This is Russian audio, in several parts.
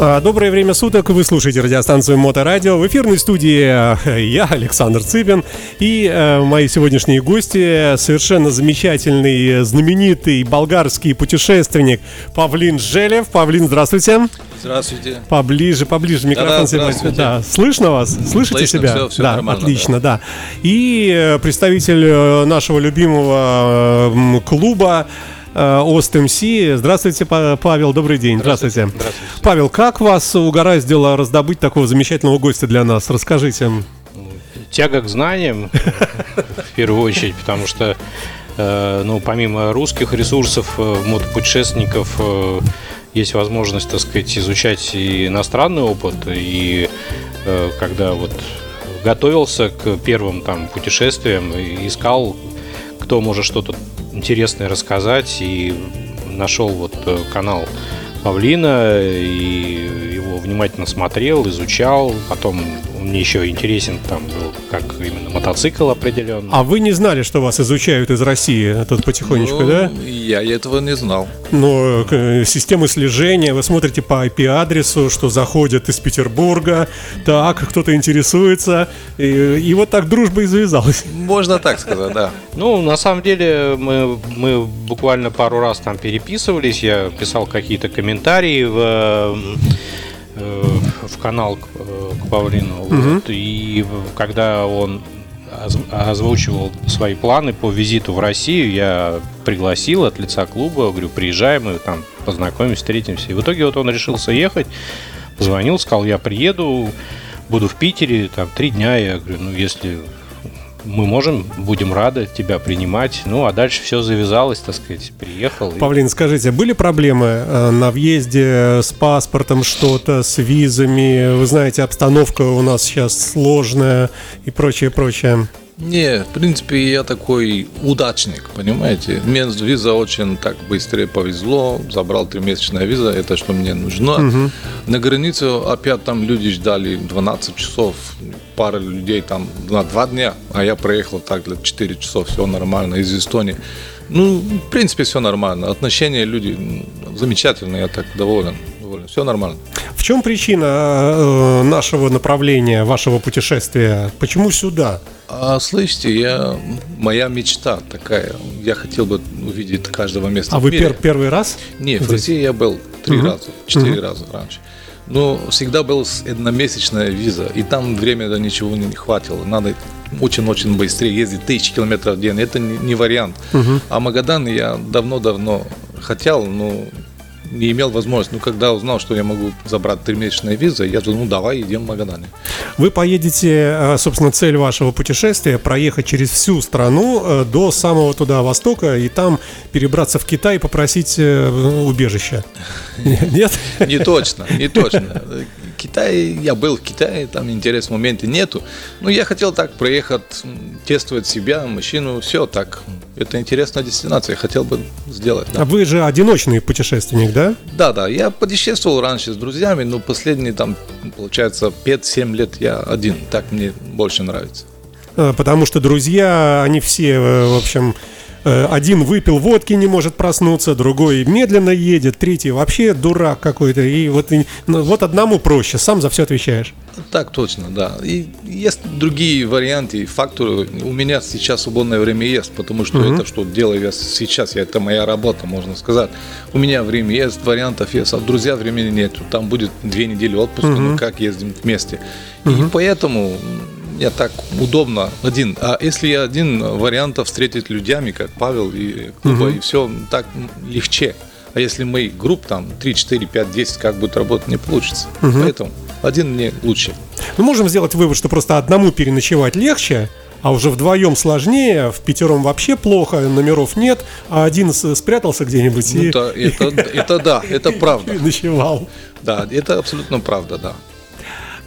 А, доброе время суток, вы слушаете радиостанцию Моторадио. В эфирной студии э, я, Александр Цыпин, и э, мои сегодняшние гости, совершенно замечательный, знаменитый болгарский путешественник Павлин Желев. Павлин, здравствуйте. Здравствуйте. Поближе, поближе микрофон. Да, да, да, слышно вас? Слышите Слышно, себя? все, все да, нормально, отлично, да. И э, представитель нашего любимого клуба Ост МС. Здравствуйте, Па- Павел, добрый день. Здравствуйте. Павел, как вас угораздило раздобыть такого замечательного гостя для нас? Расскажите. тяга к знаниям, в первую очередь, потому что, э, ну, помимо русских ресурсов, э, мотопутешественников, э, есть возможность, так сказать, изучать и иностранный опыт, и э, когда вот готовился к первым там путешествиям, искал, кто может что-то интересное рассказать, и нашел вот э, канал Павлина, и его внимательно смотрел, изучал, потом он мне еще интересен там был, как именно мотоцикл определенно. А вы не знали, что вас изучают из России тут потихонечку, Ну, да? Я этого не знал. Но э, системы слежения, вы смотрите по IP-адресу, что заходят из Петербурга, так, кто-то интересуется, и, и вот так дружба и завязалась. Можно так сказать, да. Ну, на самом деле, мы, мы буквально пару раз там переписывались, я писал какие-то комментарии в, э, в канал к Павлину. Вот, и когда он оз- озвучивал свои планы по визиту в Россию, я пригласил от лица клуба, говорю, приезжай, мы там познакомимся, встретимся. И в итоге вот он решился ехать, позвонил, сказал, я приеду, буду в Питере, там, три дня. Я говорю, ну, если мы можем, будем рады тебя принимать. Ну, а дальше все завязалось, так сказать, приехал. и- Павлин, скажите, были проблемы э, на въезде с паспортом, что-то, с визами? Вы знаете, обстановка у нас сейчас сложная и прочее, прочее. Не, в принципе, я такой удачник, понимаете? Мне виза очень так быстрее повезло, забрал тримесячная виза, это что мне нужно. На границе опять там люди ждали 12 часов, пара людей там на два дня, а я проехал так для 4 часов, все нормально, из Эстонии. Ну, в принципе, все нормально. Отношения люди замечательные, я так доволен. доволен. Все нормально. В чем причина э, нашего направления, вашего путешествия? Почему сюда? А слышите, я, моя мечта такая. Я хотел бы увидеть каждого места. А вы пер- первый раз? Не, в России я был три раза, четыре раза раньше. Но всегда была одномесячная виза, и там время да, ничего не хватило. Надо очень-очень быстрее ездить, тысячи километров в день. Это не, не вариант. А Магадан я давно-давно хотел, но не имел возможности. Ну, когда узнал, что я могу забрать тримесячную визу, я думал, ну, давай, идем в Магадане. Вы поедете, э, собственно, цель вашего путешествия проехать через всю страну э, до самого туда востока и там перебраться в Китай и попросить э, убежища. Нет? Не точно, не точно. Китай, я был в Китае, там интересных моментов нету. Но я хотел так проехать, тестовать себя, машину, все так. Это интересная дестинация, я хотел бы сделать. А Да, вы же одиночный путешественник, да? да, да я путешествовал раньше с друзьями, но последние там, получается, 5-7 лет я один. Так мне больше нравится. Э, Потому что друзья, они все, э, в общем, один выпил водки, не может проснуться, другой медленно едет, третий вообще дурак какой-то. И вот, и- ну, вот одному проще, сам за все отвечаешь. Так точно, да. И есть другие варианты, факторы. У меня сейчас свободное время есть, потому что это что делаю я сейчас, я, это моя работа, можно сказать. У меня время есть, вариантов есть, а друзья времени нет. Там будет две недели отпуска, ну как ездим вместе. И поэтому мне так удобно один. А если я один, вариантов встретить людьми, как Павел и Куба, и все так легче. А если мы групп там 3, 4, 5, 10, как будет работать, не получится. Поэтому один мне лучше. Мы можем сделать вывод, что просто одному переночевать легче, а уже вдвоем сложнее, в пятером вообще плохо, номеров нет, а один спрятался где-нибудь Ну, и, это, это, это да, это правда. и ночевал. Да, это абсолютно правда, да.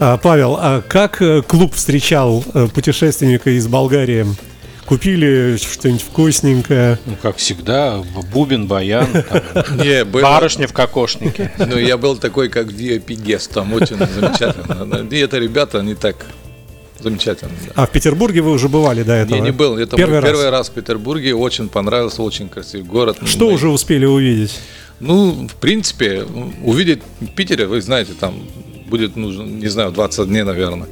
А, Павел, а как э, клуб встречал э, путешественника из Болгарии? Купили что-нибудь вкусненькое? Ну, как всегда, бубен, баян, Не, барышня в кокошнике. Ну, я был такой, как VIP гест, там очень замечательно. И это ребята, они так замечательно. да. А в Петербурге вы уже бывали до этого? Я не был, это Первый мой раз. первый раз в Петербурге, очень понравился, очень красивый город. Что Мы- уже успели увидеть? Ну, в принципе, увидеть Питере, вы знаете, там будет нужно, не знаю, 20 дней, наверное.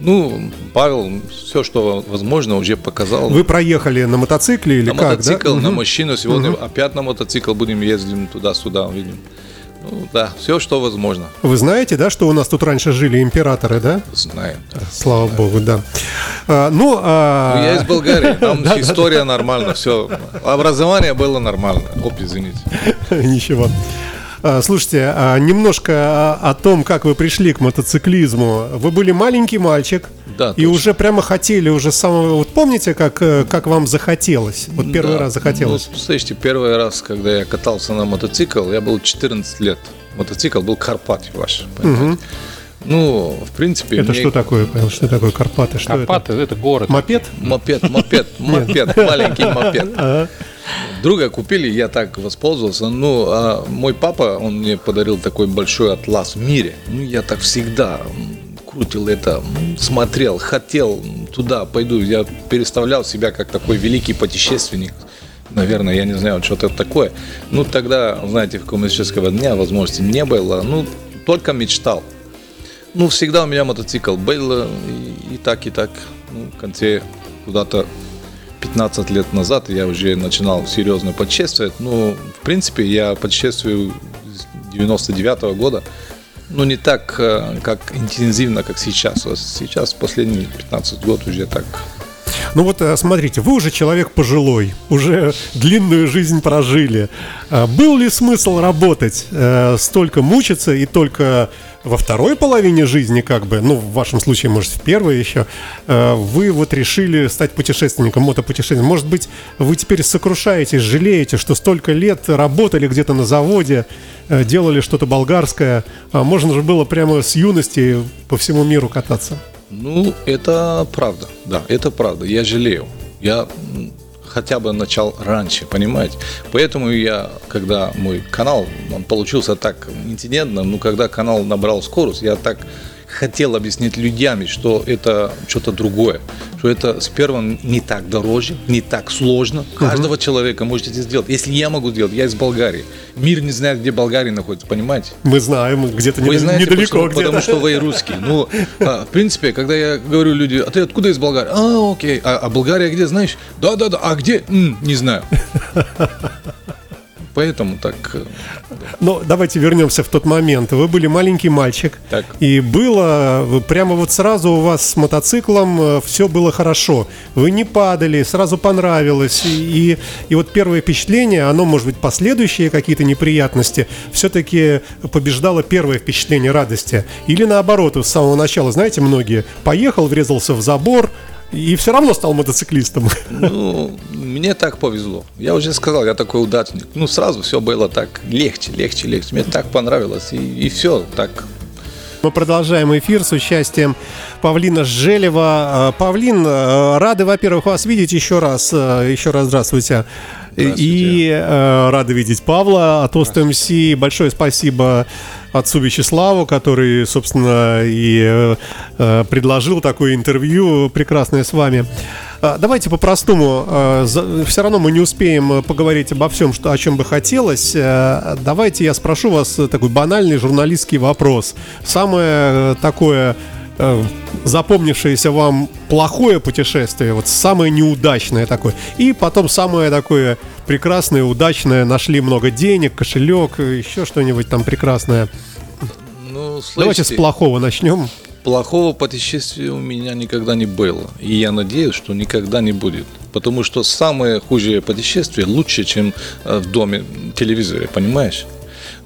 Ну, Павел все, что возможно, уже показал. Вы проехали на мотоцикле или на как? мотоцикл, да? на машину. Сегодня опять на мотоцикл будем ездить туда-сюда, видим. Ну, да, все, что возможно. Вы знаете, да, что у нас тут раньше жили императоры, да? Знаем. да. Слава богу, да. А, ну, а, Ну, Я из Болгарии, там история нормально, все. Образование было нормально. Оп, извините. Ничего. А, Слушайте, а, немножко о о том, как вы пришли к мотоциклизму. Вы были маленький мальчик Да, и точно. уже прямо хотели уже с самого... Вот помните, как, э, как вам захотелось? Вот первый Да. раз захотелось. Ну, слышите, первый раз, когда я катался на мотоцикл, я был 14 лет. Мотоцикл был Карпати ваш. понимаете? Ну, в принципе... это мне- что такое, Павел? Что такое Карпаты? Что Карпаты это город. это? Мопед? Мопед, мопед, мопед, маленький мопед. Друга купили, я так воспользовался. Ну, а мой папа, он мне подарил такой большой атлас в мире. Ну, я так всегда крутил это, смотрел, хотел туда пойду. Я переставлял себя как такой великий путешественник. Наверное, я не знаю, что это такое. Ну, тогда, знаете, в коммунистического дня возможности не было. Ну, только мечтал. Ну, всегда у меня мотоцикл был, э, и, и так, и так. Ну, в конце куда-то 15 лет назад я уже начинал серьезно путешествовать. Ну, в принципе, я путешествую с 99 года. Ну, не так, э, как интенсивно, как сейчас. Сейчас, последние 15 год уже так. Ну вот э, смотрите, вы уже человек пожилой, уже длинную жизнь прожили. А Был ли смысл работать, э, столько мучиться и только во второй половине жизни, как бы, ну, в вашем случае, может, в первой еще, э, вы вот решили стать путешественником, мотопутешественником. Может быть, вы теперь сокрушаетесь, жалеете, что столько лет работали где-то на заводе, делали что-то болгарское, а можно же было прямо с юности по всему миру кататься. Ну, это правда, да, это правда. Я жалею. Я хотя бы начал раньше, понимаете? Поэтому я, когда мой канал, он получился так инцидентно, ну, когда канал набрал скорость, я так хотел объяснить людям, что это что-то другое, что это сперва не так дороже, не так сложно. Каждого человека можете сделать. Если я могу сделать, я из Болгарии. Мир не знает, где Болгария находится, понимаете? Мы знаем, где-то недал- знаете, недалеко почему? где-то. потому что вы русский. Ну, а, в принципе, когда я говорю люди, а ты откуда из Болгарии? А, окей. А, а Болгария где, знаешь? Да, да, да. А где? М, не знаю. Поэтому так. э, Ну, давайте вернемся в тот момент. Вы были маленький мальчик. Так. И было вы прямо вот сразу у вас с мотоциклом все было хорошо. Вы не падали, сразу понравилось. И, и, и вот первое впечатление, оно, может быть, последующие какие-то неприятности, все-таки побеждало первое впечатление радости. Или наоборот, с самого начала, знаете, многие, поехал, врезался в забор, и все равно стал мотоциклистом. Ну, мне так повезло. Я уже сказал, я такой удачник. Ну, сразу все было так легче, легче, легче. Мне так понравилось. И, и все так. Мы продолжаем эфир с участием Павлина Желева. Э, Павлин, э, рады, во-первых, вас видеть еще раз. Э, Еще раз здравствуйте. И э, рады видеть Павла от Ост МС. Большое спасибо отцу Вячеславу, который, собственно, и э, э, предложил такое интервью прекрасное с вами. А, Давайте по-простому. Все равно мы не успеем э, поговорить обо всем, что, о чем бы хотелось. Э, Давайте я спрошу вас э, такой банальный журналистский вопрос. Самое э, такое э, запомнившееся вам плохое путешествие, вот самое неудачное такое, и потом самое такое прекрасное, удачное, нашли много денег, кошелек, э, еще что-нибудь там прекрасное. Ну, Давайте с слышите, плохого начнем. Плохого путешествия у меня никогда не было. И я надеюсь, что никогда не будет. Потому что самое худшее путешествие лучше, чем э, в доме телевизоре, понимаешь?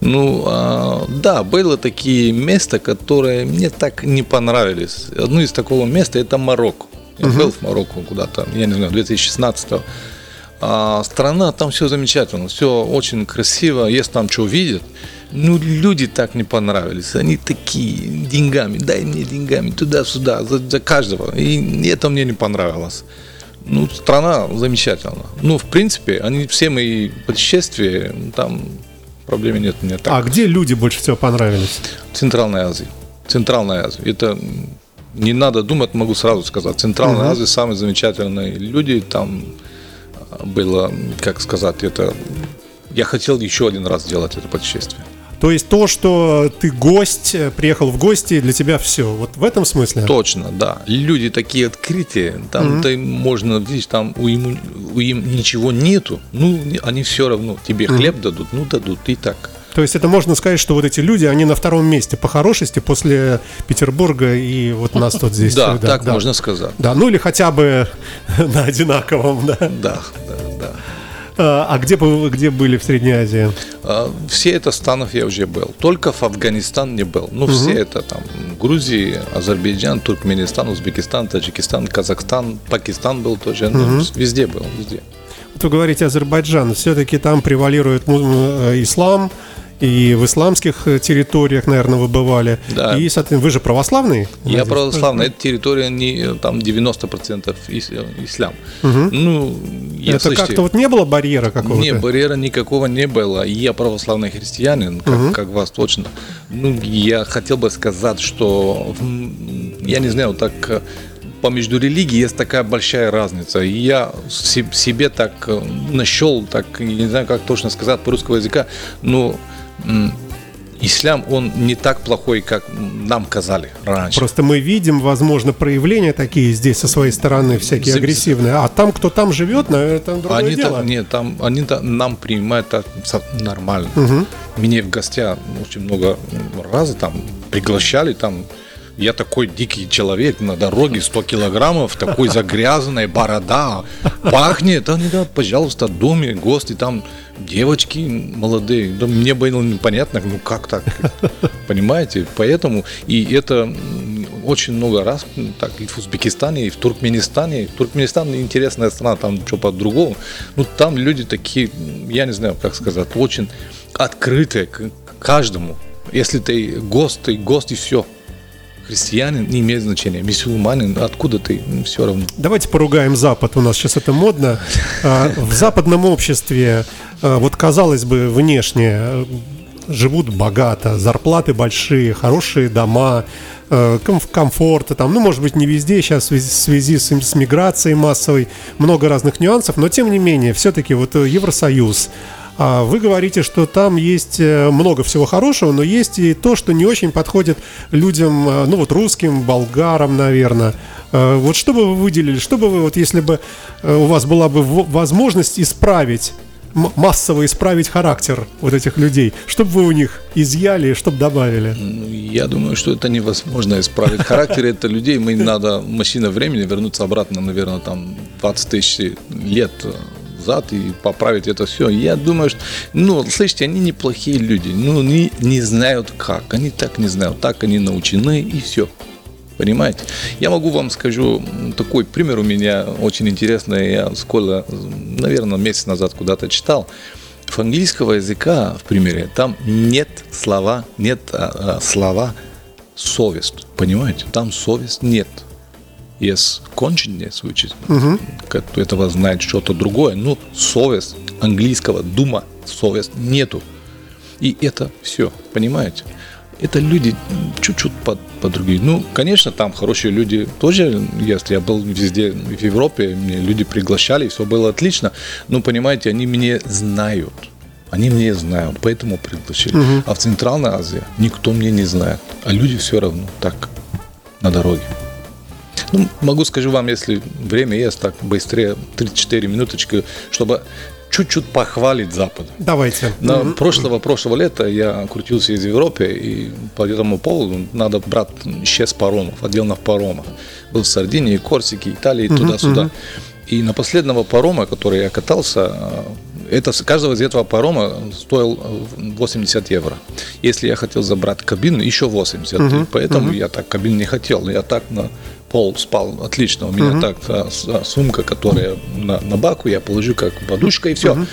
Ну, а, да, было такие места, которые мне так не понравились. Одно из такого места это Марокко. Я был в Марокко куда-то, я не знаю, 2016 а, страна, там все замечательно, все очень красиво, есть там что видеть. Ну, люди так не понравились. Они такие, деньгами, дай мне деньгами, туда-сюда, за, за каждого. И это мне не понравилось. Ну, страна замечательная. Ну, в принципе, они все мои путешествия, там проблем нет мне так. А где люди больше всего понравились? Центральная Азия. Центральная Азия. Это не надо думать, могу сразу сказать. Центральная Азия самые замечательные люди. Там было, как сказать, это я хотел еще один раз сделать это путешествие. То есть то, что ты гость, э, приехал в гости, для тебя все. Вот в этом смысле? Точно, да. Люди такие открытые, там mm-hmm. можно видеть, там у им, у им ничего нету, ну они все равно тебе mm-hmm. хлеб дадут, ну дадут и так. То есть это можно сказать, что вот эти люди, они на втором месте по хорошести после Петербурга и вот нас тут здесь. Да, так можно сказать. Да, ну или хотя бы на одинаковом, да. Да, да, да. А, а где, где были в Средней Азии? А, все это станов я уже был. Только в Афганистан не был. Ну, угу. все это там Грузия, Азербайджан, Туркменистан, Узбекистан, Таджикистан, Казахстан, Пакистан был тоже. Угу. Ну, везде был, везде. Вот вы говорите Азербайджан, все-таки там превалирует э, ислам, и в исламских э, территориях, наверное, вы бывали. Да. И, соответственно, вы же православный? Я надеюсь? православный. Эта территория не там 90% ислам. Угу. Ну, я, Это как-то вот не было барьера какого-то? Нет, барьера никакого не было. Я православный христианин, как, угу. как вас точно. Ну, я хотел бы сказать, что я не знаю, так э, по между религией есть такая большая разница. И я себе так э, нашел, так не знаю, как точно сказать по русскому языка, но ислам, он не так плохой, как нам казали раньше. Просто мы видим, возможно, проявления такие здесь со своей стороны, всякие агрессивные. А там, кто там живет, на это другое они дело. Там, нет, там, они там, нам принимают так нормально. Угу. Меня в гостях очень много раз там приглашали, там я такой дикий человек на дороге, 100 килограммов, такой загрязанная борода, пахнет. Они, да, пожалуйста, доме, гости, там девочки молодые. Да, мне было непонятно, ну как так, понимаете? Поэтому, и это очень много раз, так и в Узбекистане, и в Туркменистане. Туркменистан интересная страна, там что по-другому. Ну, там люди такие, я не знаю, как сказать, очень открытые к каждому. Если ты гость, ты гость и все христианин не имеет значения, мусульманин, откуда ты, ну, все равно. Давайте поругаем Запад, у нас сейчас это модно. А, в западном обществе, а, вот казалось бы, внешне э, живут богато, зарплаты большие, хорошие дома, э, комфорта там, ну, может быть, не везде сейчас в связи с, с миграцией массовой, много разных нюансов, но тем не менее, все-таки вот э, Евросоюз, вы говорите, что там есть э, много всего хорошего, но есть и то, что не очень подходит людям, э, ну вот русским, болгарам, наверное. Э, вот что бы вы выделили, что бы вы, вот если бы у вас была бы возможность исправить массово исправить характер вот этих людей? Что бы вы у них изъяли, что бы добавили? Ну, я думаю, что это невозможно исправить. Характер это людей, мы надо машина времени вернуться обратно, наверное, там 20 тысяч лет назад и поправить это все. Я думаю, что, ну, слышите, они неплохие люди, ну, не, не знают как, они так не знают, так они научены и все. Понимаете? Я могу вам скажу такой пример у меня очень интересный. Я скоро, наверное, месяц назад куда-то читал. В английского языка, в примере, там нет слова, нет а, а, слова совесть. Понимаете? Там совесть нет есть кончение звучит, угу. этого знает что-то другое. Ну, совесть английского дума, совесть нету. И это все, понимаете? Это люди чуть-чуть по, по другие. Ну, конечно, там хорошие люди тоже есть. Я был везде в Европе, мне люди приглашали, все было отлично. Но, понимаете, они меня знают. Они меня знают, поэтому пригласили. Угу. А в Центральной Азии никто меня не знает. А люди все равно так на дороге. Ну, могу скажу вам, если время есть, так быстрее, 3-4 минуточки, чтобы чуть-чуть похвалить Запад. Давайте. На mm-hmm. прошлого, прошлого лета я крутился из Европы, и по этому поводу надо брать 6 паромов, отдельных паромов. Был в Сардинии, Корсике, Италии, mm-hmm. туда-сюда. И на последнего парома, который я катался, это, каждого из этого парома стоил 80 евро. Если я хотел забрать кабину, еще 80. Uh-huh, поэтому uh-huh. я так кабину не хотел. Я так на пол спал отлично. У меня uh-huh. так а, а, сумка, которая на, на баку, я положу как подушка и все. Uh-huh.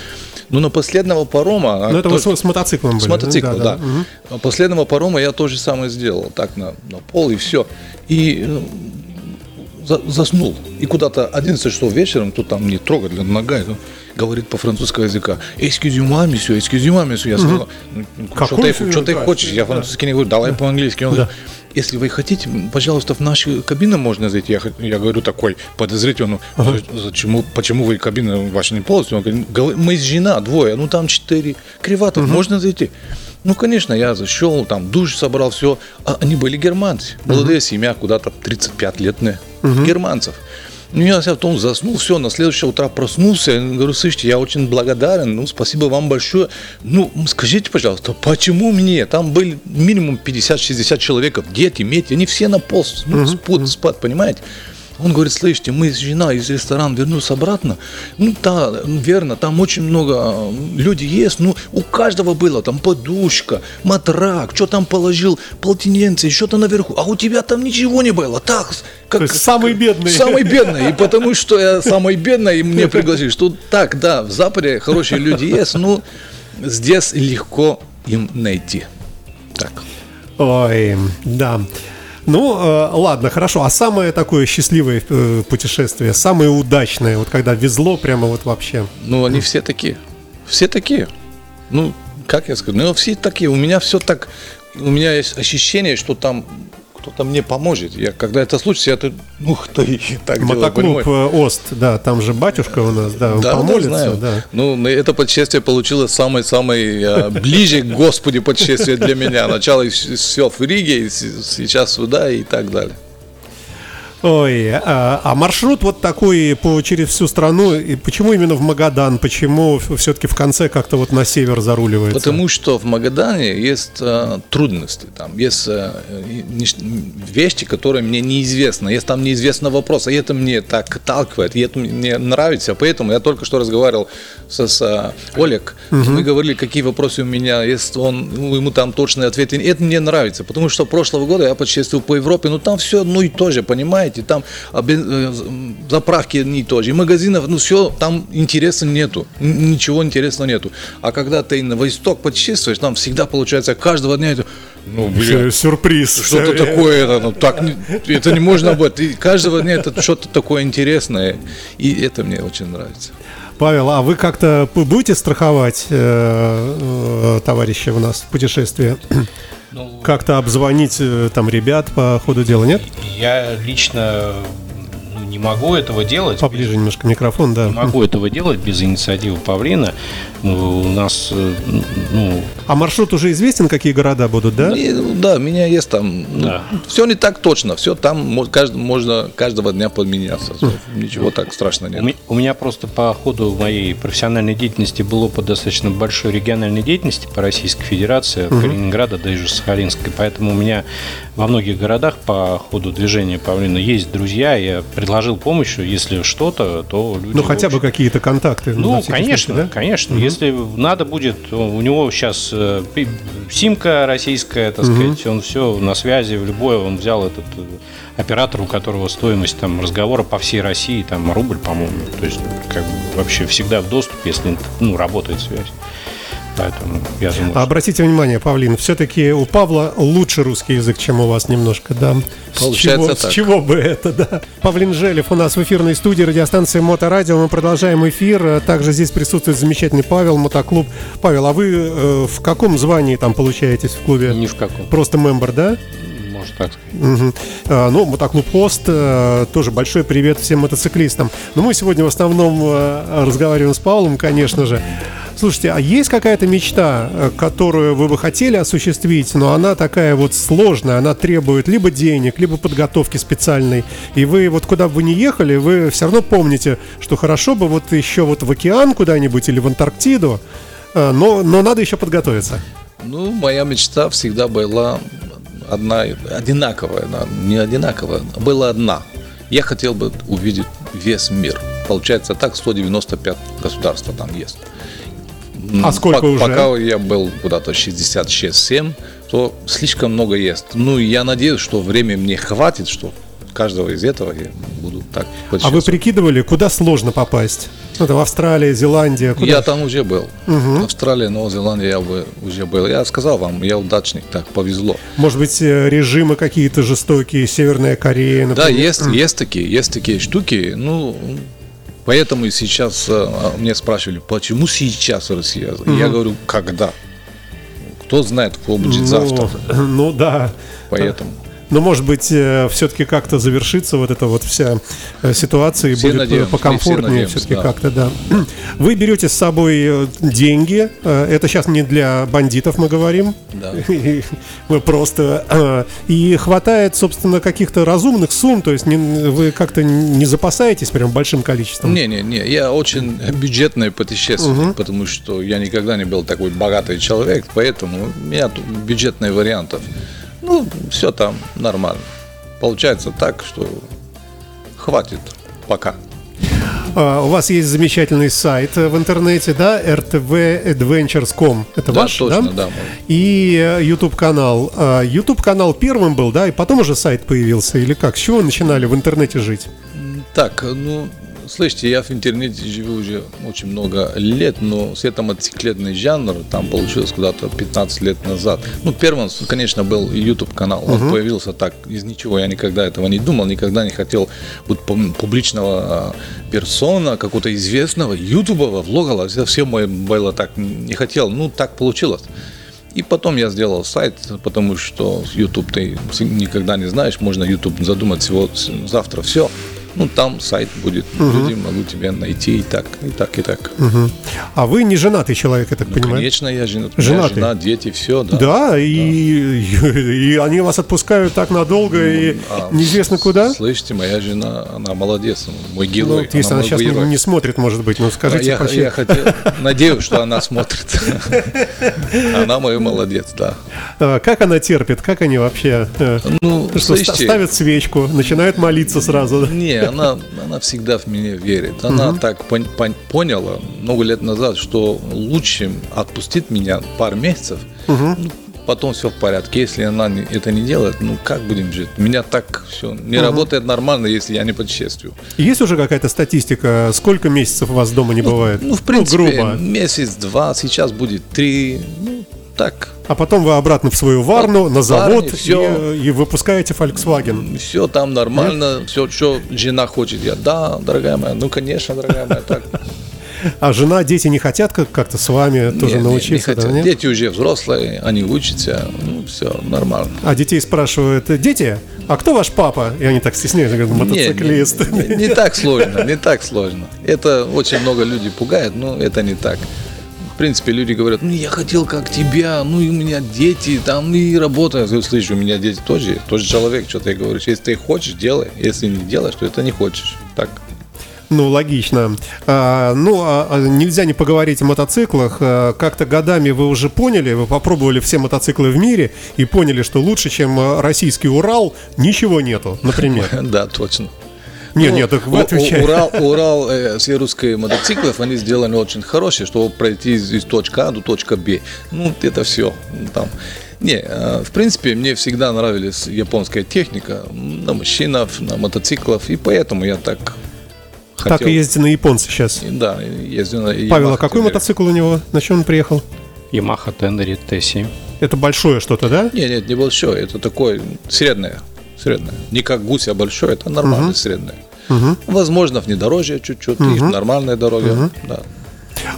Ну, на последнего парома... Ну, это тоже, вы с мотоциклом были. С мотоциклом, да. да. да. Угу. Последнего парома я то же самое сделал. Так, на, на пол и все. И ну, за, заснул. И куда-то 11 часов вечером, тут там не трогали ногой. говорит по французскому языка. Excuse-moi, monsieur, excuse-moi, monsieur. Я сказал, «Ну, что ты, что ты хочешь? Я французский не говорю, давай по-английски. Он говорит, если вы хотите, пожалуйста, в нашу кабину можно зайти. Я, я говорю такой подозрительно, ну, зачем, почему вы кабина ваша не полностью? Он говорит, «Гов- мы жена двое, ну там четыре криватов, можно зайти? Ну, конечно, я зашел, там душ собрал, все. А они были германцы. Молодая семья, куда-то 35 летные. Германцев. Ну, я потом заснул, все, на следующее утро проснулся, я говорю, слышите, я очень благодарен, ну, спасибо вам большое. Ну, скажите, пожалуйста, почему мне? Там были минимум 50-60 человек, дети, меди, они все на пол ну, спут, спят, понимаете? Он говорит, слышите, мы с женой из ресторана вернулся обратно. Ну, да, верно, там очень много э, людей есть. Ну, у каждого было там подушка, матрак, что там положил, полотенце, что-то наверху. А у тебя там ничего не было. Так, как, То есть самый бедный. Самый бедный. И потому что я самый бедный, и мне пригласили, что так, да, в Западе хорошие люди есть, но здесь легко им найти. Так. Ой, да. Ну, э, ладно, хорошо. А самое такое счастливое э, путешествие, самое удачное, вот когда везло прямо вот вообще. Ну, они все такие. Все такие. Ну, как я скажу, ну, все такие. У меня все так, у меня есть ощущение, что там кто-то мне поможет. Я, когда это случится, я тут, ух ты, так делаю, Мотоклуб понимаешь? э, Ост, да, там же батюшка у нас, да, он Да, да, помолится, знаю. да. Ну, это путешествие получилось самое-самое э, ближе к Господи путешествие для меня. Начало все в Риге, и сейчас сюда и так далее. Ой, а, а маршрут вот такой по, через всю страну, и почему именно в Магадан, почему все-таки в конце как-то вот на север заруливается? Потому что в Магадане есть э, трудности, там есть и ниш- вещи, которые мне неизвестны, есть там неизвестный вопрос, и это мне так толкает, и это мне нравится, поэтому я только что разговаривал с, с э, Олег, мы говорили, какие вопросы у меня есть, он, ему там точные ответы, это мне нравится, потому что прошлого года я путешествовал по Европе, ну там все одно и то же, понимаете, там а, бен- э, заправки одни и то же, и магазинов, ну все, там интереса нету, ничего интересного нету, а когда ты на восток путешествуешь, там всегда получается каждого дня это, ну, блин, Сю- Сюрприз. что-то такое, это, ну, так, не- это не можно быть. И каждого дня это что-то такое интересное. И это мне очень нравится. Павел, а вы как-то будете страховать э, э, товарища у нас в путешествии? Ну, Как-то обзвонить э, там ребят по ходу дела, нет? я лично не могу этого делать. Поближе немножко микрофон, да. Не могу этого делать без инициативы Павлина. Ну, У нас, э, ну, А маршрут уже известен, какие города будут, да? И, ну, да, у меня есть там. Да. Все не так точно. Все там кажд- можно каждого дня подменяться. Ничего так страшного у нет. у меня просто по ходу моей профессиональной деятельности был опыт достаточно большой региональной деятельности по Российской Федерации, от Калининграда до же Сахалинской. Поэтому у меня во многих городах по ходу движения Павлина есть друзья. Я предложил помощь, если что-то, то люди... Ну, хотя бы какие-то контакты. Ну, всякий конечно, случай, да? конечно. Если надо будет, у него сейчас э, симка российская, так сказать, он все на связи, в любое, он взял этот э, оператор, у которого стоимость там разговора по всей России, там рубль, по-моему. То есть, как бы вообще всегда в доступе, если ну, работает связь. Поэтому я думаю, А обратите внимание, Павлин, все-таки у Павла лучше русский язык, чем у вас немножко, да? С Получается чего, так. С чего бы это, да? Павлин Желев у нас в эфирной студии радиостанции Моторадио. Мы продолжаем эфир. Также здесь присутствует замечательный Павел, мотоклуб. Павел, а вы э, в каком звании там получаетесь в клубе? ни в каком. Просто мембер, да? Может так сказать. Мгм. А, Ну, мотоклуб Хост, э, тоже большой привет всем мотоциклистам. Но мы сегодня в основном э, разговариваем с Павлом, конечно же. Слушайте, а есть какая-то мечта, э, которую вы бы хотели осуществить, но она такая вот сложная, она требует либо денег, либо подготовки специальной, и вы вот куда бы вы ни ехали, вы все равно помните, что хорошо бы вот еще вот в океан куда-нибудь или в Антарктиду, э, но, но надо еще подготовиться. Ну, моя мечта всегда была одна, одинаковая, не одинаковая, была одна. Я хотел бы увидеть весь мир. Получается так, 195 государств там есть. А сколько пок- уже? Пока я был куда-то 66-7, то слишком много есть. Ну, я надеюсь, что время мне хватит, что каждого из этого я буду так А вы прикидывали, куда сложно попасть? Ну, это в Австралия, Зеландия, куда? Я там уже был. Австралия, Новая Зеландия я бы уже был. Я сказал вам, я удачник, так повезло. Может быть, э, режимы какие-то жестокие, Северная Корея, Да, например. есть, есть такие, есть такие штуки. Ну, Поэтому и сейчас э, мне спрашивали, почему сейчас Россия? Я говорю, когда? Кто знает, кто будет Ну, завтра. Ну да. Поэтому. Но, может быть, все-таки как-то завершится вот эта вот вся э, ситуация и Все будет э, надеемся, покомфортнее все-таки да. как-то, да. Вы берете с собой э, деньги, э, это сейчас не для бандитов мы говорим, Да. вы просто... э, И хватает, собственно, каких-то разумных сумм, то есть не- вы как-то не запасаетесь прям большим количеством? Не-не-не, я очень бюджетный путешественник, потому что я никогда не был такой богатый человек, поэтому у меня бюджетные вариантов. Ну, все там нормально. Получается так, что хватит пока. А, У вас есть замечательный сайт э, в интернете, да, rtvadventures.com. Это Да, ваш, точно, да? да. И э, YouTube канал. А, YouTube канал первым был, да, и потом уже сайт появился, или как? С чего вы начинали в интернете жить? Так, ну, слышите, я в интернете живу уже очень много лет, но с этим мотоциклетный жанр там получилось куда-то 15 лет назад. Ну, первым, конечно, был YouTube канал. Он появился так из ничего. Я никогда этого не думал, никогда не хотел пум- публичного а, персона, какого-то известного ютубового, влогала. Все мое было так, не хотел. Ну, так получилось. И потом я сделал сайт, потому что YouTube ты никогда не знаешь, можно YouTube задумать всего завтра все. Ну, там сайт будет, люди могут тебя найти и так, и так, и так. А вы не женатый человек, я так понимаю? Конечно, я жена, у меня Женатый? жена, дети, все, да. Да, и, и они вас отпускают так надолго и А, неизвестно куда. Слышите, моя жена, она молодец, мой Ну, герой. вот если она мой сейчас не, герой. не смотрит, может быть, ну скажите я, почему. я хотел, надеюсь, что она смотрит. Она мой молодец, да. А, Как она терпит, как они вообще э, Ну, слышите, ставят свечку, начинают молиться сразу. да? Не, она, она всегда в меня верит. Она так пон- пон- поняла много лет назад, что лучше отпустить меня пару месяцев, ну, потом все в порядке. Если она не- это не делает, ну как будем жить? У меня так все не работает нормально, если я не путешествую. Есть уже какая-то статистика, сколько месяцев у вас дома не бывает? Ну, в принципе, грубо. месяц-два, сейчас будет три, ну, так. А потом вы обратно в свою Варну, на завод Варне, всё. и, и выпускаете Volkswagen. Все там нормально, все, что жена хочет. Я, да, дорогая моя, ну, конечно, дорогая моя, так. А жена, дети не хотят как- как-то с вами тоже Не, не, не научиться? да, хотят. нет? Дети уже взрослые, они учатся, ну, все нормально. А детей спрашивают, дети, а кто ваш папа? И они так стесняются, говорят, мотоциклист. Не, не- не так сложно, не так сложно. Это очень много людей пугает, но это не так. В принципе, люди говорят, ну я хотел как тебя, ну и у меня дети, там и работа. Я говорю, слышь, у меня дети тоже тоже человек, что ты говоришь. Если ты хочешь, делай. Если не делаешь, то это не хочешь. Так. Ну, логично. А, ну, а, а нельзя не поговорить о мотоциклах. А, как-то годами вы уже поняли, вы попробовали все мотоциклы в мире и поняли, что лучше, чем а, российский Урал, ничего нету, например. Да, точно. Нет, Ну, нет, так вы отвечаете. Урал, Урал э, все русские мотоциклов, они сделаны очень хорошие, чтобы пройти из, из точки А до точки Б. Ну, это все. Там. Не, э, в принципе, мне всегда нравилась японская техника на машинах, на мотоциклах, и поэтому я так хотел. Так и ездите на японцы сейчас. Да, ездил на Павел, а какой Tenere. мотоцикл у него? На чем он приехал? Yamaha Tenere T7. Это большое что-то, да? Нет, нет, не большой, это такой среднее. Среднее. Не как гусь, а большой, это нормальное среднее. Возможно, внедорожье чуть-чуть, и нормальная дорога. Да.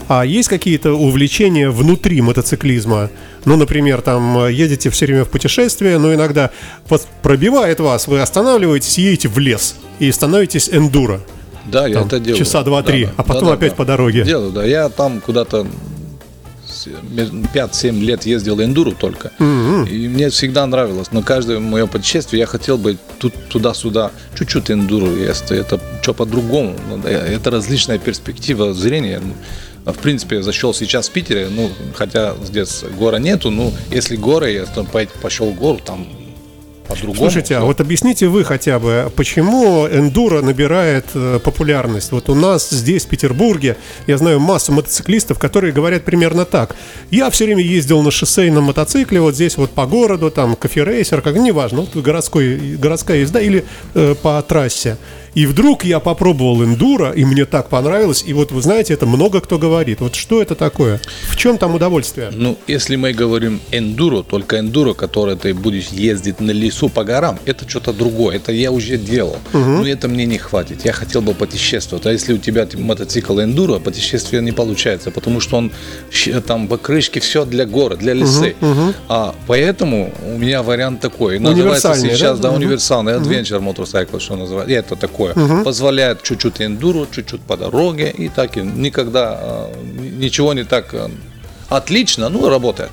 А есть какие-то увлечения внутри мотоциклизма? Ну, например, там э, едете все время в путешествие, но иногда вот пробивает вас, вы останавливаетесь, едете в лес и становитесь эндуро. Да, я Там это делаю. часа два-три, Да, а потом опять по дороге. Делаю, да. Я там куда-то 5-7 лет ездил эндуру только. И мне всегда нравилось. Но каждое мое путешествие я хотел бы тут, туда-сюда чуть-чуть эндуру есть. Это что по-другому. Ну, Это различная перспектива зрения. А В принципе, зашел сейчас в Питере, ну, хотя здесь гора нету, ну, если горы, я там по- пошел в гору, там по-другому. Слушайте, а вот объясните вы хотя бы, почему эндуро набирает э, популярность? Вот у нас здесь, в Петербурге, я знаю массу мотоциклистов, которые говорят примерно так. Я все время ездил на шоссейном мотоцикле, вот здесь вот по городу, там, кофе-рейсер, как неважно, вот городской, городская езда или э, по трассе. И вдруг я попробовал эндуро, и мне так понравилось. И вот вы знаете, это много кто говорит. Вот что это такое? В чем там удовольствие? Ну, если мы говорим эндуро, только эндуро, которое ты будешь ездить на лесу по горам, это что-то другое. Это я уже делал. Но это мне не хватит. Я хотел бы путешествовать. А если у тебя мотоцикл эндуро, путешествие не получается, потому что он там покрышки, все для города, для лесы. А поэтому у меня вариант такой. Называется сейчас, да? да, Мгм. универсальный, adventure motorcycle, что называется. Это такое. Позволяет чуть-чуть эндуро, чуть-чуть по дороге. И так и никогда а, ничего не так а, отлично, ну, работает.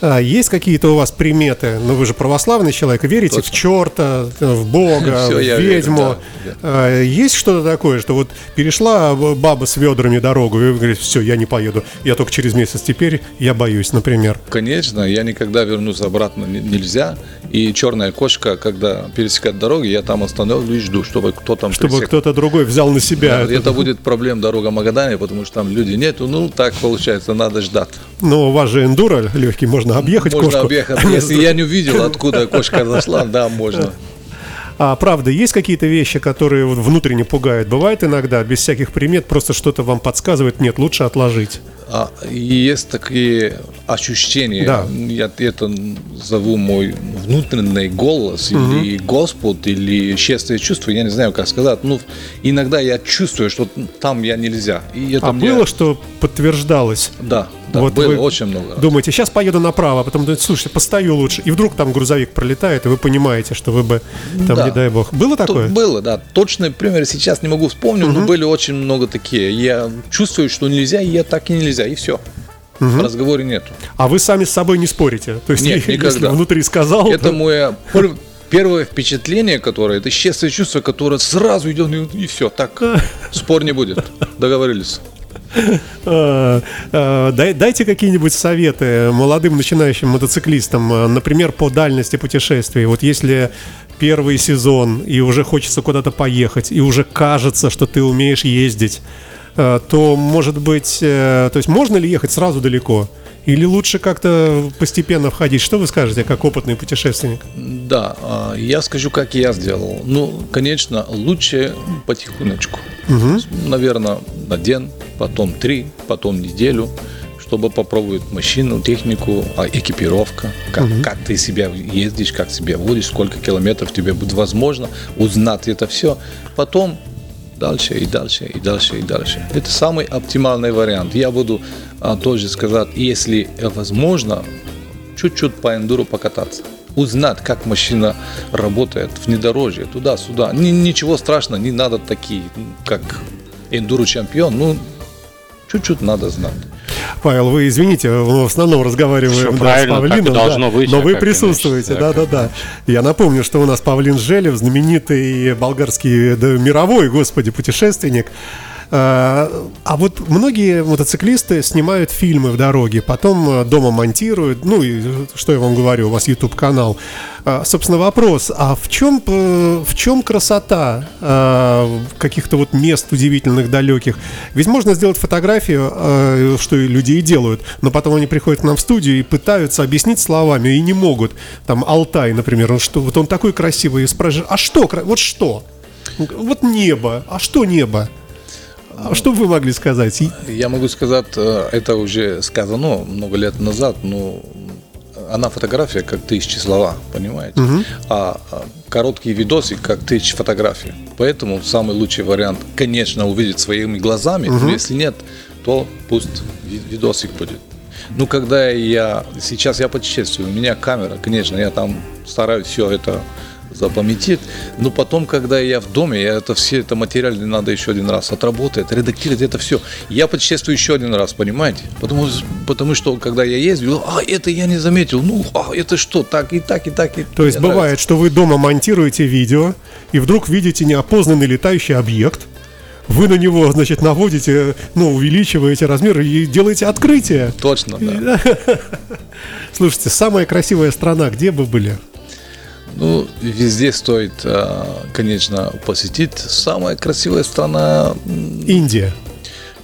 А, есть какие-то у вас приметы? Ну, вы же православный человек, верите Точно. в черта, в Бога, Всё, в я верю, ведьму. да, да. А, Есть что-то такое, что вот перешла баба с ведрами дорогу, и вы говорите, все, я не поеду, я только через месяц теперь, я боюсь, например. Конечно, я никогда вернуться обратно не- нельзя. И черная кошка, когда пересекает дорогу, я там остановлюсь жду, чтобы кто там Чтобы пересек. кто-то другой взял на себя. Да, это будет проблем дорога Магадане, потому что там людей нету. Ну, так получается, надо ждать. Но у вас же эндуро легкий, можно объехать можно кошку. объехать. Если я не увидел, откуда кошка зашла, да, можно. А правда, есть какие-то вещи, которые внутренне пугают? Бывает иногда, без всяких примет, просто что-то вам подсказывает, нет, лучше отложить. А, есть такие ощущения, Да. я это зову мой внутренний голос, или Господь, или честное чувство, я не знаю, как сказать. Ну, иногда я чувствую, что там я нельзя. И это а мне- было, что подтверждалось? Да, да, Вот было очень много. раз. Думаете, сейчас поеду направо, а потом думаете, слушайте, постою лучше. И вдруг там грузовик пролетает, и вы понимаете, что вы бы там, Да. не дай бог. Было такое? Было, да. Точный пример сейчас не могу вспомнить, но были очень много такие. Я чувствую, что нельзя, и я так и нельзя, и все. В разговоре нету. А вы сами с собой не спорите? То есть, Нет, если никогда. внутри сказал, Это то- мое пер- первое впечатление, которое, это честное чувство, которое сразу идет, и, все, так, спор не будет. Договорились. А, дай- Дайте какие-нибудь советы молодым начинающим мотоциклистам, а, например, по дальности путешествий. Вот если первый сезон, и уже хочется куда-то поехать, и уже кажется, что ты умеешь ездить, то, может быть, э, то есть можно ли ехать сразу далеко? Или лучше как-то постепенно входить? Что вы скажете, как опытный путешественник? Да, а, я скажу, как я сделал. Ну, конечно, лучше потихонечку. Наверное, на день, потом три, потом неделю, чтобы попробовать машину, технику, а, экипировка, как, как ты себя ездишь, как себя водишь, сколько километров тебе будет возможно, узнать это все. Потом дальше и дальше и дальше и дальше. Это самый оптимальный вариант. Я буду а, тоже сказать, если возможно, чуть-чуть по эндуру покататься. Узнать, как машина работает, внедорожье, туда-сюда. Ни- ничего страшного, не надо такие, как эндуро чемпион. Ну, чуть-чуть надо знать. Павел, вы извините, в основном разговариваем да, правильно, с Павлином, должно да, быть, но вы присутствуете, да-да-да. Я напомню, что у нас Павлин Желев, знаменитый болгарский, да, мировой, господи, путешественник. А вот многие мотоциклисты снимают фильмы в дороге, потом э, дома монтируют. Ну и что я вам говорю, у вас YouTube канал. А, Собственно, вопрос: а в чем э, в чем красота а, каких-то вот мест удивительных, далеких? Ведь можно сделать фотографию, э, что и люди и делают, но потом они приходят к нам в студию и пытаются объяснить словами и не могут. Там Алтай, например, он что, вот он такой красивый, и спрашиваешь, а что, вот что? Вот небо, а что небо? А что вы могли сказать? Я могу сказать, э, это уже сказано много лет назад, но она фотография как тысячи слова, понимаете? А а короткие видосы как тысячи фотографий. Поэтому самый лучший вариант, конечно, увидеть своими глазами, но если нет, то пусть ви- видосик будет. Ну, когда я... Сейчас я путешествую, у меня камера, конечно, я там стараюсь все это запомнить. Но потом, когда я в доме, я это все это материалы надо еще один раз отработать, редактировать это все. Я путешествую еще один раз, понимаете? Потому, потому что, когда я ездил, а, это я не заметил, ну, а, это что, так и так и так. И То есть Мне бывает, что вы дома монтируете видео, и вдруг видите неопознанный летающий объект, вы на него, значит, наводите, ну, увеличиваете размер и делаете открытие. нравится. Точно, да. Слушайте, самая красивая страна, где вы были? Ну, везде стоит, а, конечно, посетить. Самая красивая страна Индия.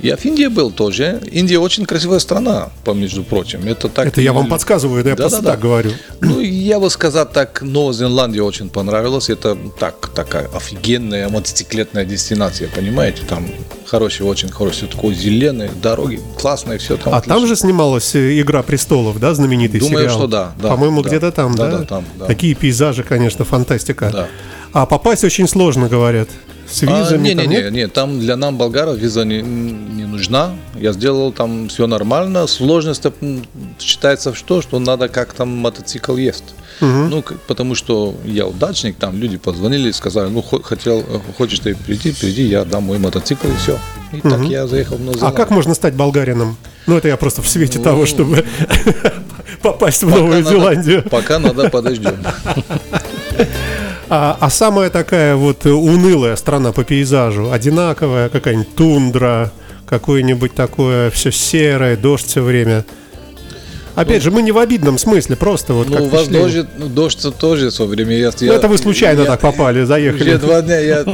Я в Индии был тоже. Индия очень красивая страна, по между прочим. Это так. Это я вам подсказываю, да я просто Да-да-да. так говорю. Ну, Я бы сказал так, Новая Зеландия очень понравилась. Это так, такая офигенная мотоциклетная дестинация, понимаете? Там хороший, очень хороший такой зеленый, дороги, классные, все там. А отлично. там же снималась э, «Игра престолов», да, знаменитый Думаю, сериал? что да. да По-моему, да, где-то там, да? Да, да, там, да. Такие пейзажи, конечно, фантастика. Да. А попасть очень сложно, говорят. С визами а, нет? не, не, там для нам, болгаров, виза не, не нужна. Я сделал там все нормально. Сложность считается в что, что надо как там мотоцикл есть. Ну, к- потому что я удачник, там люди позвонили сказали, ну, хо- хотел, э, хочешь ты прийти, приди, я дам мой мотоцикл и все. И так я заехал в Новую А как можно стать болгарином? Ну, это я просто в свете того, чтобы попасть в Новую надо- Зеландию. Пока надо подождем. А, а самая такая вот унылая страна по пейзажу, одинаковая, какая-нибудь тундра, какое-нибудь такое все серое, дождь все время. Опять же, мы не в обидном смысле, просто вот Ну, как у вас дождь, ну, дождь тоже со временем есть. Ну, это вы случайно так попали, заехали. Уже два дня я...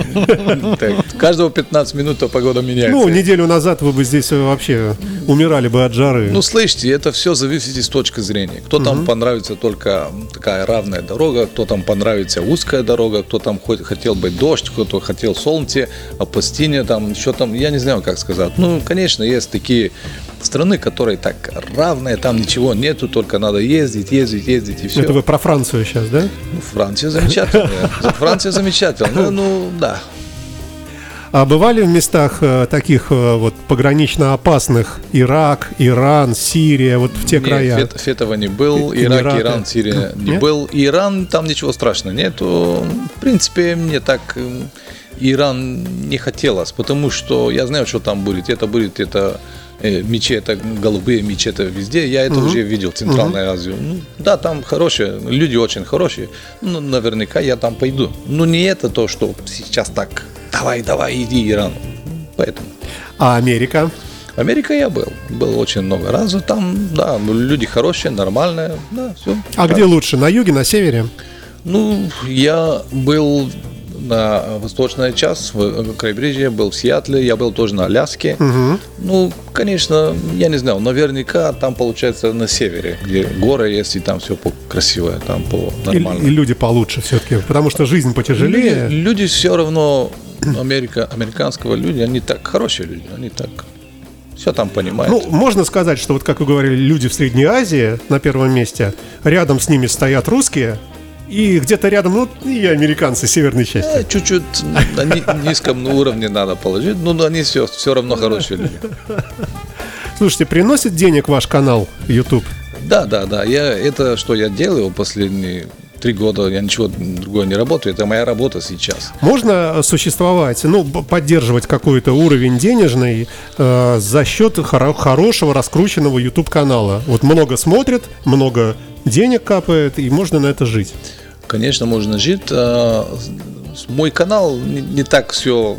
так, каждого 15 минут то погода меняется. Ну, неделю назад вы бы здесь э, вообще умирали бы от жары. Ну, слышите, это все зависит из точки зрения. Кто там понравится только такая равная дорога, кто там понравится узкая дорога, кто там хотел бы дождь, кто-то хотел солнце, а пустыня там, еще там, я не знаю, как сказать. Ну, конечно, есть такие страны, которые так равные, там ничего нету, только надо ездить, ездить, ездить и все. Это вы про Францию сейчас, да? Ну, Франция замечательная. Франция замечательная. Ну, ну, да. А бывали в местах э, таких э, вот погранично опасных? Ирак, Иран, Сирия, вот в те Нет, края? Фет- Фетова не был, Э, Ирак, Эмираты. Иран, Сирия не Нет? был. Иран, там ничего страшного нету. В принципе, мне так э, Иран не хотелось, потому что я знаю, что там будет. Это будет это э, мечеты, голубые мечеты везде. Я это уже видел в Центральной Азии. Ну, да, там хорошие, люди очень хорошие. Ну, наверняка я там пойду. Но не это то, что сейчас так, давай, давай, иди, Иран. Поэтому. А Америка? Америка я был. Был очень много раз. Там, да, люди хорошие, нормальные. Да, все. А где лучше, на юге, на севере? Ну, я был на восточной часть, в Крайбрежье, был в Сиатле, я был тоже на Аляске. Ну, конечно, я не знаю, наверняка там получается на севере, где горы есть, и там все красивое, там по И, нормально. и люди получше все-таки, потому что жизнь потяжелее. Люди, люди все равно, Америка, американского люди, они так хорошие люди, они так все там понимают. Ну, можно сказать, что вот как вы говорили, люди в Средней Азии на первом месте, рядом с ними стоят русские, и где-то рядом, ну, и американцы северной части. Э, Чуть-чуть на ни- низком уровне надо положить, но они все, все равно хорошие люди. Слушайте, приносит денег ваш канал YouTube? Да, да, да. Я, это, что я делаю последние три года, я ничего другого не работаю. Это моя работа сейчас. Можно существовать, ну, поддерживать какой-то уровень денежный э, за счет хоро- хорошего раскрученного YouTube канала? Вот много смотрят, много денег капает, и можно на это жить. Конечно, можно жить. а, Мой канал не, так все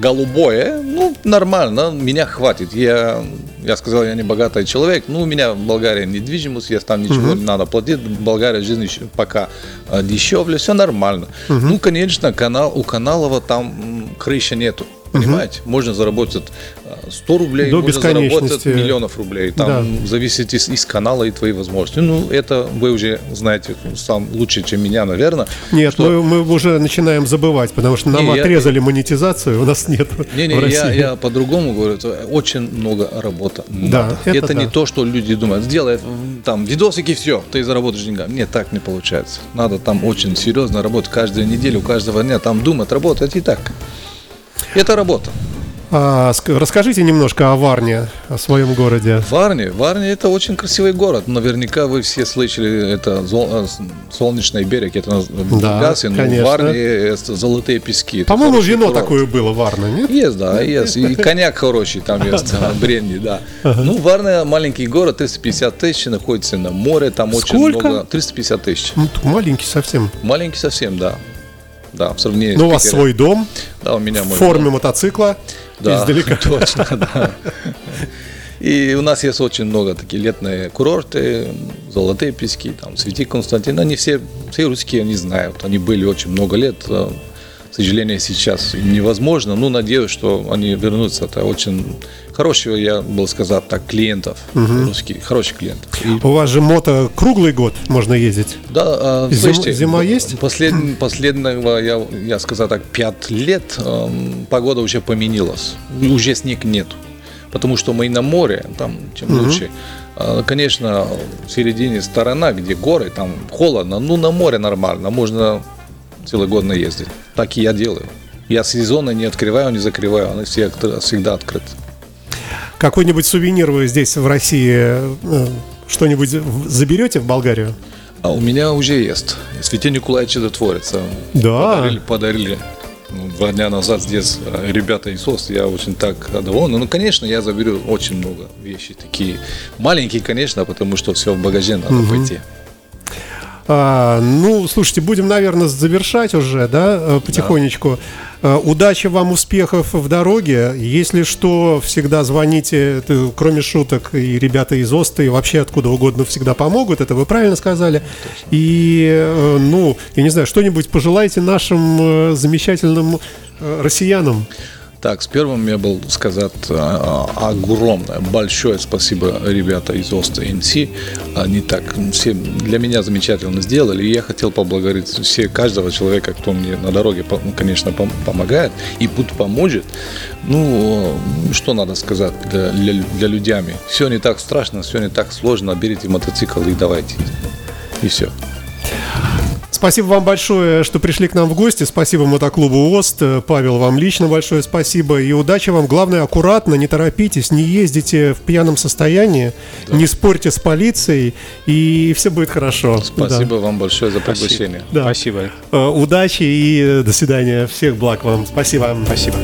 голубое. Ну, нормально, меня хватит. Я, я сказал, я не богатый человек. Ну, у меня в Болгарии недвижимость, если там ничего не надо платить. В Болгарии жизнь еще пока а, дешевле, все нормально. Ну, конечно, канал, у каналова там крыши нету. Понимаете, можно заработать 100 рублей, До можно бесконечности. миллионов рублей. Там зависит из, из канала и твои возможности. Ну, это вы уже знаете сам лучше, чем меня, наверное. Нет, что- мы, мы уже начинаем забывать, потому что нам Не, я- отрезали монетизацию, у нас нет Не, не, в России. я, я по-другому говорю, это очень много работы. Да, это это, не да. то, что люди думают, сделай м, там видосики, все, ты заработаешь деньгами. Нет, так не получается. Надо там очень серьезно работать каждую неделю, каждого дня, там думать, работать и так. Это работа. А, ск- расскажите немножко о Варне, о своем городе. Варни, Варни это очень красивый город. Наверняка вы все слышали, это зол- э, солнечный берег, это в Бургасе, но конечно. в Варне это золотые пески. По-моему, вино курорт. такое было, Варна, нет? Есть, да, есть. И коньяк хороший там есть, бренди, да. Ну, Варна маленький город, 350 тысяч, находится на море, там очень много. 350 тысяч. Ну, маленький совсем. Маленький совсем, да. Да, в сравнении Ну, у вас свой дом Да, у меня в мой форме дом. мотоцикла Да, издалека. точно, да. И у нас есть очень много такие летные курорты, золотые пески, там, Святи Константин. Они все, все русские, они знают. Они были очень много лет. Э, сожалению, сейчас невозможно. Ну, надеюсь, что они вернутся. Это очень хорошего, я был сказать так, клиентов угу. русских, хороших клиентов. И... У вас же мото круглый год можно ездить? Да. А, Зим, слушайте, зима есть? Послед, последнего, я, я сказал так, пять лет э, погода уже поменялась. Уже снег нет. Потому что мы на море, там чем угу. лучше. А, конечно, в середине сторона, где горы, там холодно, ну на море нормально, можно целый год наездить. Так и я делаю. Я сезоны не открываю, не закрываю, они все, всегда открыты. Какой-нибудь сувенир вы здесь в России э, что-нибудь заберете в Болгарию? А у меня уже есть. Святей Николай Чудотворец. Да. Подарили, подарили ну, два дня назад здесь э, ребята из СОС, я очень так доволен. Ну, конечно, я заберу очень много вещей такие. Маленькие, конечно, потому что все в багаже надо угу. пойти. А, ну, слушайте, будем, наверное, завершать уже, да, э, потихонечку. Да. Удачи вам, успехов в дороге. Если что, всегда звоните, кроме шуток, и ребята из Оста, и вообще откуда угодно всегда помогут, это вы правильно сказали. И, э, ну, я не знаю, что-нибудь пожелайте нашим э, замечательным россиянам. Так, с первым я был сказать а, огромное, большое спасибо ребята из Оста НС. Они так все для меня замечательно сделали. И я хотел поблагодарить все, каждого человека, кто мне на дороге, конечно, помогает и будет поможет. Ну, что надо сказать для, для, для людей? Все не так страшно, все не так сложно. Берите мотоцикл и давайте. И все. Спасибо вам большое, что пришли к нам в гости. Спасибо мотоклубу ОСТ. Павел, вам лично большое спасибо. И удачи вам. Главное, аккуратно, не торопитесь, не ездите в пьяном состоянии, да. не спорьте с полицией, и все будет хорошо. Спасибо да. вам большое за приглашение. Да. Спасибо. Э, удачи и до свидания. Всех благ вам. Спасибо. Спасибо.